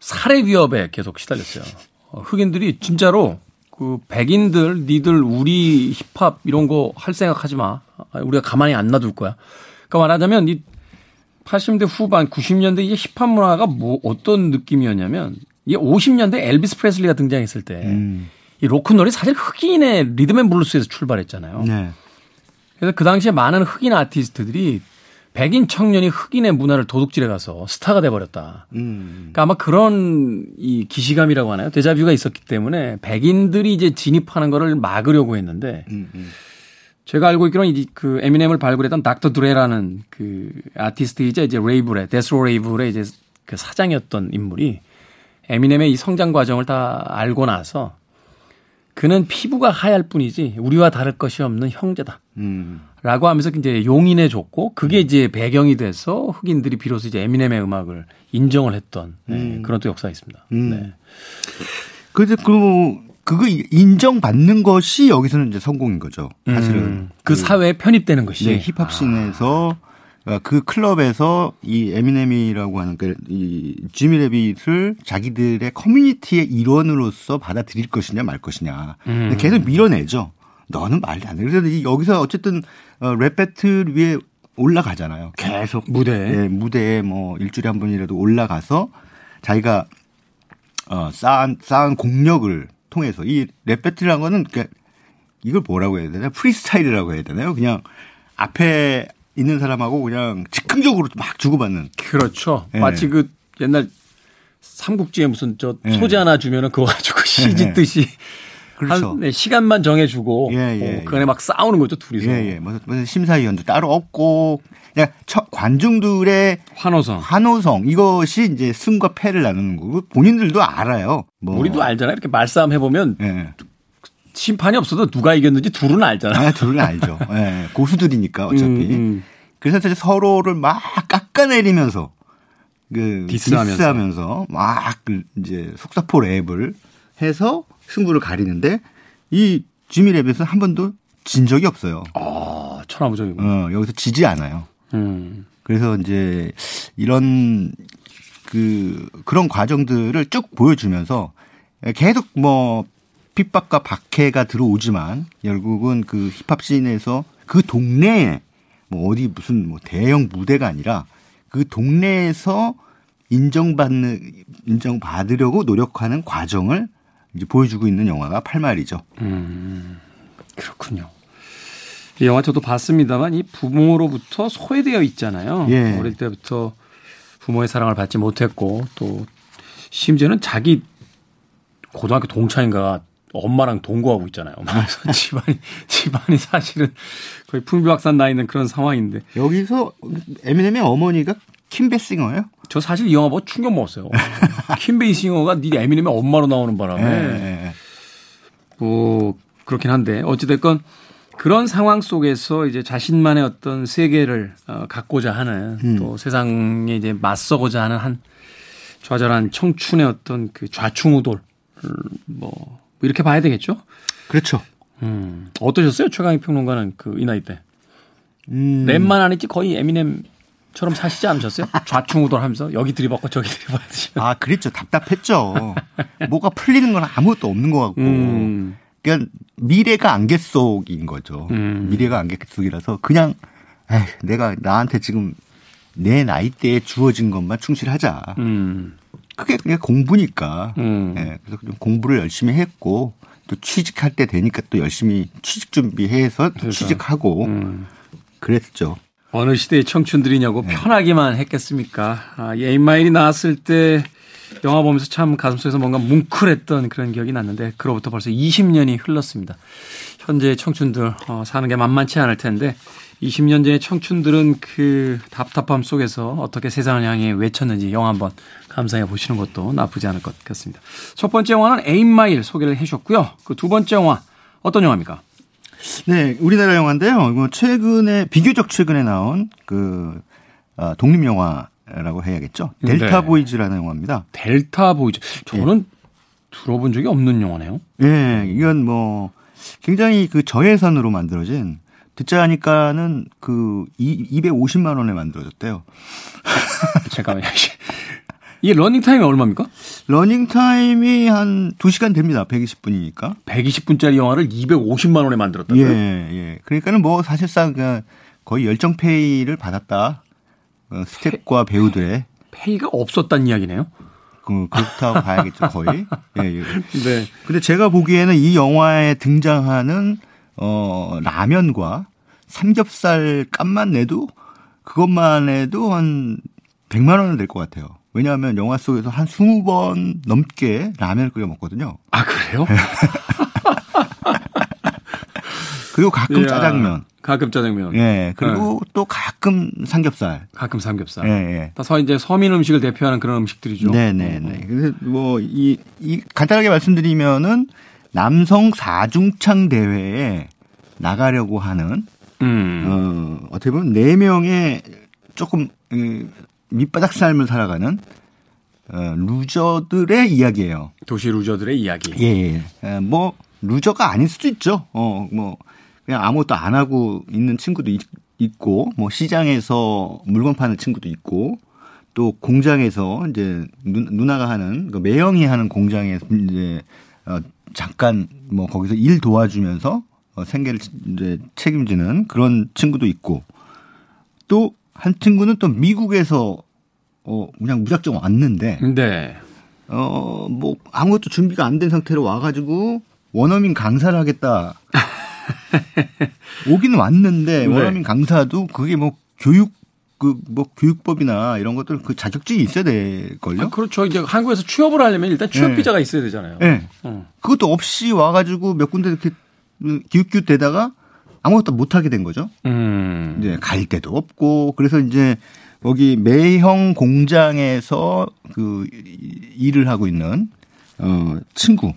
살해 위협에 계속 시달렸어요. 어, 흑인들이 진짜로 그 백인들 니들 우리 힙합 이런 거 할 생각하지 마. 우리가 가만히 안 놔둘 거야. 그러니까 말하자면 이 80년대 후반 90년대 이 힙합 문화가 뭐 어떤 느낌이었냐면 이게 50년대 엘비스 프레슬리가 등장했을 때 음. 이 로큰롤이 사실 흑인의 리듬앤 블루스에서 출발했잖아요. 네. 그래서 그 당시에 많은 흑인 아티스트들이 백인 청년이 흑인의 문화를 도둑질해 가서 스타가 돼 버렸다. 음. 그러니까 아마 그런 이 기시감이라고 하나요? 데자뷰가 있었기 때문에 백인들이 이제 진입하는 거를 막으려고 했는데 음, 음. 제가 알고 있기로는 이 그 에미넴을 발굴했던 닥터 드레라는 그 아티스트이자 이제 레이블의 데스로 레이블의 이제 그 사장이었던 인물이 에미넴의 이 성장 과정을 다 알고 나서 그는 피부가 하얄 뿐이지 우리와 다를 것이 없는 형제다. 음. 라고 하면서 이제 용인해 줬고 그게 이제 배경이 돼서 흑인들이 비로소 이제 에미넴의 음악을 인정을 했던 네, 음. 그런 또 역사가 있습니다. 음. 네. 그래서 그 그거 인정받는 것이 여기서는 이제 성공인 거죠. 사실은 음. 그, 그 사회에 편입되는 것이 네, 힙합 scene에서 아. 어, 그 클럽에서 이 에미넴이라고 하는 그 이 지미 Rabbit을 자기들의 커뮤니티의 일원으로서 받아들일 것이냐 말 것이냐 음. 계속 밀어내죠. 너는 말도 안 돼. 그래서 여기서 어쨌든 어, rap battle 위에 올라가잖아요. 계속 무대 예, 무대에 뭐 일주일에 한 번이라도 올라가서 자기가 어 쌓은 쌓은 공력을 통해서 이 랩 배틀이라는 거는 이걸 뭐라고 해야 되나 프리스타일이라고 해야 되나요? 그냥 앞에 있는 사람하고 그냥 즉흥적으로 막 주고받는. 그렇죠. 네. 마치 그 옛날 삼국지에 무슨 저 네. 소재 하나 주면은 그거 가지고 시짓듯이 네. 그렇죠. 한 네, 시간만 정해주고 예, 예, 어, 그 안에 막 싸우는 거죠 둘이서. 예, 예. 무슨 심사위원도 따로 없고 그냥 관중들의 환호성, 환호성 이것이 이제 승과 패를 나누는 거고 본인들도 알아요. 뭐. 우리도 알잖아요. 이렇게 말싸움 해보면 예. 심판이 없어도 누가 이겼는지 둘은 알잖아요. 아, 둘은 알죠. 네, 고수들이니까 어차피. 음, 음. 그래서 이제 서로를 막 깎아내리면서 그 디스하면서, 디스하면서 막 이제 속사포 랩을 해서 승부를 가리는데 이 지미 랩에서 한 번도 진 적이 없어요. 아, 천하무적이고. 어, 여기서 지지 않아요. 음. 그래서 이제 이런 그 그런 과정들을 쭉 보여주면서 계속 뭐 핍박과 박해가 들어오지만 결국은 그 힙합 씬에서 그 동네에 뭐 어디 무슨 뭐 대형 무대가 아니라 그 동네에서 인정받는 인정받으려고 노력하는 과정을 이제 보여주고 있는 영화가 팔마일이죠. 음, 그렇군요. 이 영화 저도 봤습니다만 이 부모로부터 소외되어 있잖아요. 예. 어릴 때부터 부모의 사랑을 받지 못했고 또 심지어는 자기 고등학교 동창인가 엄마랑 동거하고 있잖아요. 그래서 (laughs) 집안이 집안이 사실은 거의 풍비박산 나 있는 그런 상황인데 여기서 에미넴의 어머니가 킴 베싱어예요? 저 사실 이 영화 보고 충격 먹었어요. 킴 베이싱어가 니 에미넴의 엄마로 나오는 바람에 네. 뭐 그렇긴 한데 어찌 됐건 그런 상황 속에서 이제 자신만의 어떤 세계를 어, 갖고자 하는 음. 또 세상에 이제 맞서고자 하는 한 좌절한 청춘의 어떤 그 좌충우돌 뭐 이렇게 봐야 되겠죠? 그렇죠. 음. 어떠셨어요? 최강희 평론가는 그 이 나이 때. 음. 랩만 안 했지 거의 에미넴처럼 사시지 않으셨어요? (laughs) 좌충우돌 하면서 여기 들이받고 저기 들이받듯이. 아, 그랬죠. 답답했죠. 뭐가 풀리는 건 아무것도 없는 것 같고. 음. 그러니까 미래가 안개 속인 거죠. 음. 미래가 안개 속이라서 그냥 에이, 내가 나한테 지금 내 나이대에 주어진 것만 충실하자. 음. 그게 그냥 공부니까. 음. 예, 그래서 좀 공부를 열심히 했고 또 취직할 때 되니까 또 열심히 취직 준비해서 또 취직하고 음. 그랬죠. 어느 시대의 청춘들이냐고 네. 편하게만 했겠습니까? 아, 에인마일이 나왔을 때 영화 보면서 참 가슴속에서 뭔가 뭉클했던 그런 기억이 났는데 그로부터 벌써 20년이 흘렀습니다. 현재 청춘들 어, 사는 게 만만치 않을 텐데 20년 전의 청춘들은 그 답답함 속에서 어떻게 세상을 향해 외쳤는지 영화 한번 감상해 보시는 것도 나쁘지 않을 것 같습니다. 첫 번째 영화는 에인마일 소개를 해주셨고요. 그 두 번째 영화 어떤 영화입니까? 네, 우리나라 영화인데요. 이거 최근에 비교적 최근에 나온 그 아, 독립 영화라고 해야겠죠. 델타 네. Boys라는 영화입니다. Delta Boys. 저는 네. 들어본 적이 없는 영화네요. 네, 이건 뭐 굉장히 그 저예산으로 만들어진 듣자 하니까는 그 250만 원에 만들어졌대요. (laughs) 잠깐만요. 이게 러닝 타임이 얼마입니까? 러닝 타임이 한 2시간 됩니다. 120분이니까. 120분짜리 영화를 250만 원에 만들었다고요? 예, 예. 그러니까는 뭐 사실상 그 거의 열정 페이를 받았다. 어, 스텝과 배우들의 페이가 없었단 이야기네요. 그, 그렇다고 봐야겠죠, 거의. 예, 예. (laughs) 네. 근데 제가 보기에는 이 영화에 등장하는 어, 라면과 삼겹살 값만 내도 그것만 해도 한 100만 원은 될 것 같아요. 왜냐하면 영화 속에서 한 20번 넘게 라면을 끓여 먹거든요. 아, 그래요? (laughs) 그리고 가끔 이야, 짜장면. 가끔 짜장면. 예. 그리고 네. 또 가끔 삼겹살. 가끔 삼겹살. 예, 예. 다 이제 서민 음식을 대표하는 그런 음식들이죠. 네네네. 네, 네. 그래서 뭐, 이, 이, 간단하게 말씀드리면은 남성 사중창 대회에 나가려고 하는, 음. 어, 어떻게 보면 4명의 조금, 밑바닥 삶을 살아가는 어, loser들의 이야기예요. 도시 loser들의 이야기. 예, 예. 뭐 loser가 아닐 수도 있죠. 어, 뭐 그냥 아무것도 안 하고 있는 친구도 있, 있고, 뭐 시장에서 물건 파는 친구도 있고, 또 공장에서 이제 누, 누나가 하는 그 매형이 하는 공장에 이제 어, 잠깐 뭐 거기서 일 도와주면서 어, 생계를 이제 책임지는 그런 친구도 있고 또 한 친구는 또 미국에서 어 그냥 무작정 왔는데 네. 어 뭐 아무것도 준비가 안 된 상태로 와가지고 원어민 강사를 하겠다. (laughs) 오기는 왔는데 네. 원어민 강사도 그게 뭐 교육 그 뭐 교육법이나 이런 것들 그 자격증이 있어야 될 걸요? 아, 그렇죠. 이제 한국에서 취업을 하려면 일단 취업 네. 비자가 있어야 되잖아요. 네. 어. 그것도 없이 와가지고 몇 군데 이렇게 기웃기웃 대다가 아무것도 못 하게 된 거죠. 음. 이제 갈 데도 없고 그래서 이제 거기 매형 공장에서 그 일을 하고 있는 어 친구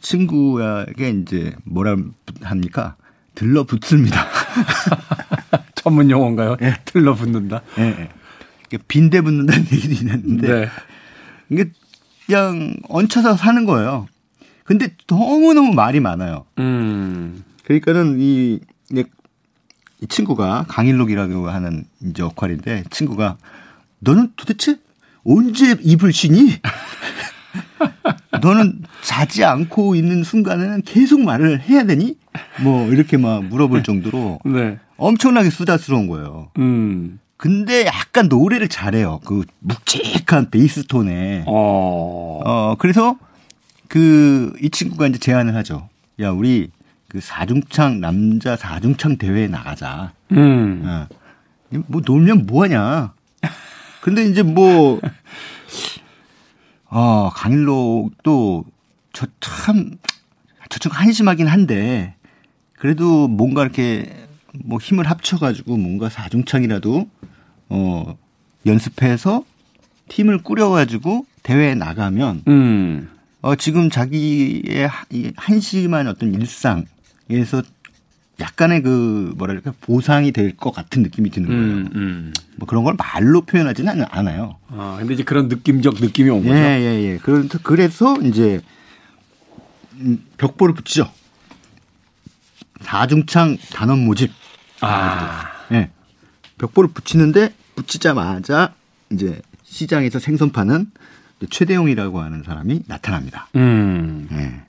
친구에게 이제 뭐라 합니까? 들러붙습니다. (laughs) 전문 용어인가요? 네. 들러붙는다. 네. 빈대 붙는다는 (laughs) 얘기도 있는데 네. 이게 그냥 얹혀서 사는 거예요. 근데 너무 너무 말이 많아요. 음. 그러니까는 이, 이 친구가 강일록이라고 하는 이제 역할인데 친구가 너는 도대체 언제 입을 쉬니? (laughs) 너는 자지 않고 있는 순간에는 계속 말을 해야 되니? 뭐 이렇게 막 물어볼 정도로 네. 엄청나게 수다스러운 거예요. 음. 근데 약간 노래를 잘해요. 그 묵직한 베이스 톤에. 어. 어, 그래서 그 이 친구가 이제 제안을 하죠. 야, 우리 그 사중창 남자 사중창 대회에 나가자. 음. 어. 뭐 놀면 뭐 하냐. 근데 이제 뭐 (laughs) 어, 강일록도 저 참, 저쪽 한심하긴 한데, 그래도 뭔가 이렇게 뭐 힘을 합쳐가지고 뭔가 사중창이라도, 어, 연습해서 팀을 꾸려가지고 대회에 나가면, 음. 어, 지금 자기의 한심한 어떤 일상에서 약간의 그 뭐랄까 보상이 될 것 같은 느낌이 드는 거예요. 음, 음. 뭐 그런 걸 말로 표현하지는 않아요. 아 근데 이제 그런 느낌적 느낌이 온 거죠. 예 예예. 예, 예. 그래서 그래서 이제 음, 벽보를 붙이죠. 다중창 단원 모집. 아. 예. 벽보를 붙이는데 붙이자마자 이제 시장에서 생선 파는 최대용이라고 하는 사람이 나타납니다. 음. 예.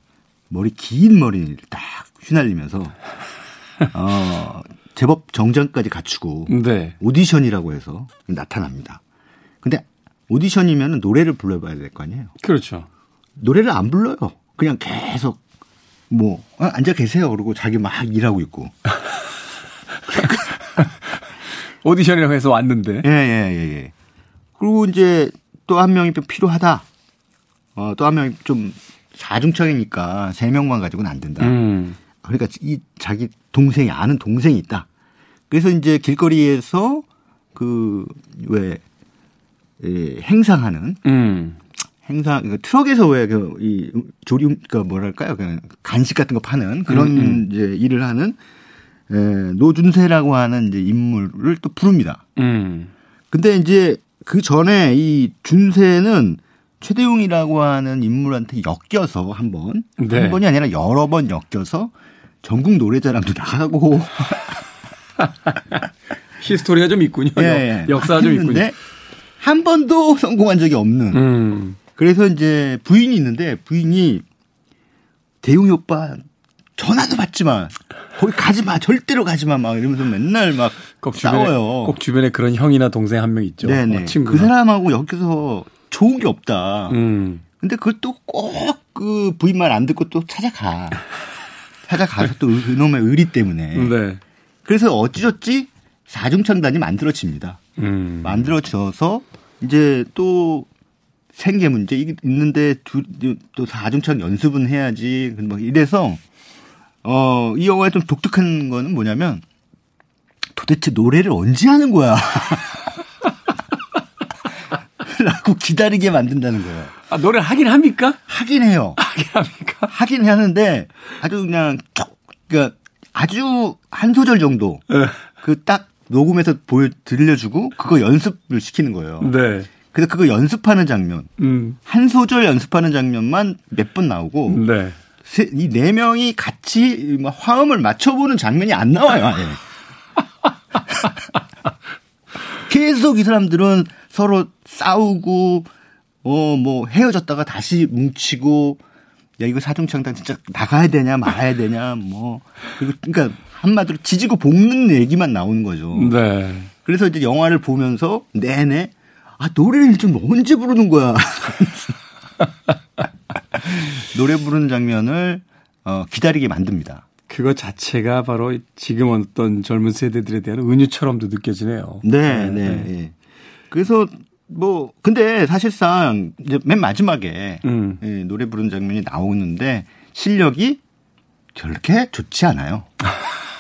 머리 긴 머리를 딱 휘날리면서 (laughs) 어, 제법 정장까지 갖추고 네. 오디션이라고 해서 나타납니다. 오디션이면 노래를 불러봐야 될 거 아니에요. 그렇죠. 노래를 안 불러요. 그냥 계속 뭐 어, 앉아 계세요. 그러고 자기 막 일하고 있고. (laughs) 오디션이라고 해서 왔는데. 예, 예, 예, 예. 그리고 이제 또 한 명이 필요하다. 어, 또 한 명이 좀 사중창이니까 세 명만 가지고는 안 된다. 음. 그러니까 이 자기 동생이 아는 동생이 있다. 그래서 이제 길거리에서 그 왜 예, 행상하는 음. 행상 그 트럭에서 왜 그 이 조림 그 뭐랄까요 그냥 간식 같은 거 파는 그런 음, 음. 이제 일을 하는 에, 예, 노준세라고 하는 이제 인물을 또 부릅니다. 음. 근데 이제 그 전에 이 준세는 최대웅이라고 하는 인물한테 엮여서 한 번, 네. 한 번이 아니라 여러 번 엮여서 전국 노래자랑도 나가고 (laughs) 히스토리가 좀 있군요. 예, 역사가 좀 있군요. 한 번도 (laughs) 성공한 적이 없는. 음. 그래서 이제 부인이 있는데 부인이 대웅이 오빠 전화도 받지 마. 거기 가지 마. 절대로 가지 마. 막 이러면서 맨날 막 꼭 주변에, 싸워요. 꼭 주변에 그런 형이나 동생 한 명 있죠. 네네. 어, 그 사람하고 여기서 좋은 게 없다. 음. 근데 그것도 꼭그 부인 말 안 듣고 또 찾아가. (laughs) 찾아가서 또 그놈의 의리 때문에. 네. 그래서 어찌저찌 사중창단이 만들어집니다. 음. 만들어져서 이제 또 생계 문제 있는데 두, 또 사중창 연습은 해야지. 뭐 이래서 어, 이 영화의 좀 독특한 거는 뭐냐면 도대체 노래를 언제 하는 거야? (laughs) 라고 기다리게 만든다는 거예요. 아, 노래 하긴 합니까? 하긴 해요. (laughs) 하긴 합니까? 하긴 하는데 아주 그냥 쪽, 그러니까 아주 한 소절 정도 네. 그딱 녹음해서 보여 들려주고 그거 연습을 시키는 거예요. 네. 그래서 그거 연습하는 장면, 음. 한 소절 연습하는 장면만 몇 번 나오고 네. 이네 명이 같이 화음을 맞춰보는 장면이 안 나와요. 아예. (laughs) 계속 이 사람들은 서로 싸우고 어 뭐 헤어졌다가 다시 뭉치고 야 이거 사중창단 진짜 나가야 되냐 말아야 되냐 뭐 그리고 그러니까 한마디로 지지고 볶는 얘기만 나오는 거죠. 네. 그래서 이제 영화를 보면서 내내 아 노래를 좀 언제 부르는 거야. (laughs) 노래 부르는 장면을 어, 기다리게 만듭니다. 그거 자체가 바로 지금 어떤 젊은 세대들에 대한 은유처럼도 느껴지네요. 네, 네. 네. 네. 그래서 뭐 근데 사실상 이제 맨 마지막에 음. 예, 노래 부르는 장면이 나오는데 실력이 그렇게 좋지 않아요. (laughs)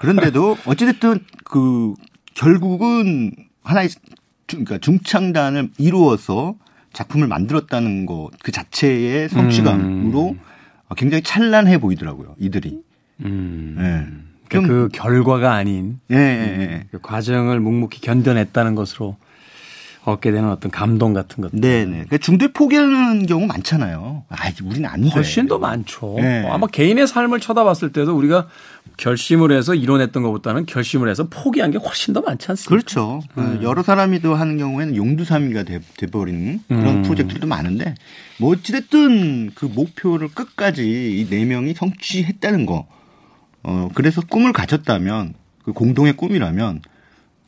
그런데도 어찌됐든 그 결국은 하나의 그러니까 중창단을 이루어서 작품을 만들었다는 것 그 자체의 성취감으로 음. 굉장히 찬란해 보이더라고요 이들이. 음. 네. 그러니까 그 결과가 아닌 예, 예, 예. 그 과정을 묵묵히 견뎌냈다는 것으로 얻게 되는 어떤 감동 같은 것. 네 네. 그러니까 중대 포기하는 경우 많잖아요. 아, 우리는 안 돼. 훨씬 더 많죠. 네. 아마 개인의 삶을 쳐다봤을 때도 우리가 결심을 해서 이뤄냈던 것보다는 결심을 해서 포기한 게 훨씬 더 많지 않습니까? 그렇죠. 음. 여러 사람이 또 하는 경우에는 용두삼이가 돼, 돼버리는 그런 음. 프로젝트도 많은데 뭐 어찌됐든 그 목표를 끝까지 이 네 명이 성취했다는 거. 어, 그래서 꿈을 가졌다면 그 공동의 꿈이라면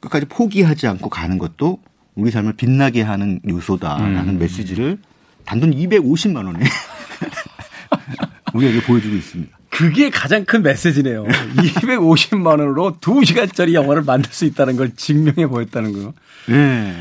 끝까지 포기하지 않고 가는 것도 우리 삶을 빛나게 하는 요소다라는 음. 메시지를 단돈 250만 원에 (laughs) 우리에게 보여주고 있습니다. 그게 가장 큰 메시지네요. 250만 원으로 2시간짜리 영화를 만들 수 있다는 걸 증명해 보였다는 거요. 네.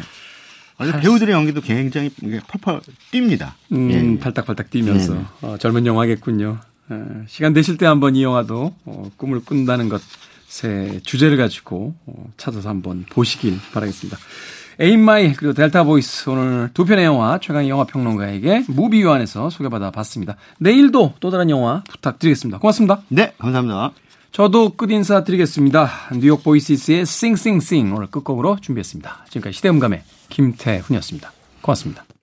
배우들의 연기도 굉장히 펄펄 뜁니다. 음, 예. 팔딱팔딱 뛰면서 네. 어, 젊은 영화겠군요. 예, 시간 되실 때 한번 이 영화도 어, 꿈을 꾼다는 것의 주제를 가지고 어, 찾아서 한번 보시길 바라겠습니다. 에인마이 그리고 델타 보이즈 오늘 두 편의 영화 최광희 영화 평론가에게 무비유환에서 소개받아 봤습니다. 내일도 또 다른 영화 부탁드리겠습니다. 고맙습니다. 네, 감사합니다. 저도 끝 인사 드리겠습니다. 뉴욕 보이시스의 싱싱싱 오늘 끝곡으로 준비했습니다. 지금까지 시대음감의 김태훈이었습니다. 고맙습니다.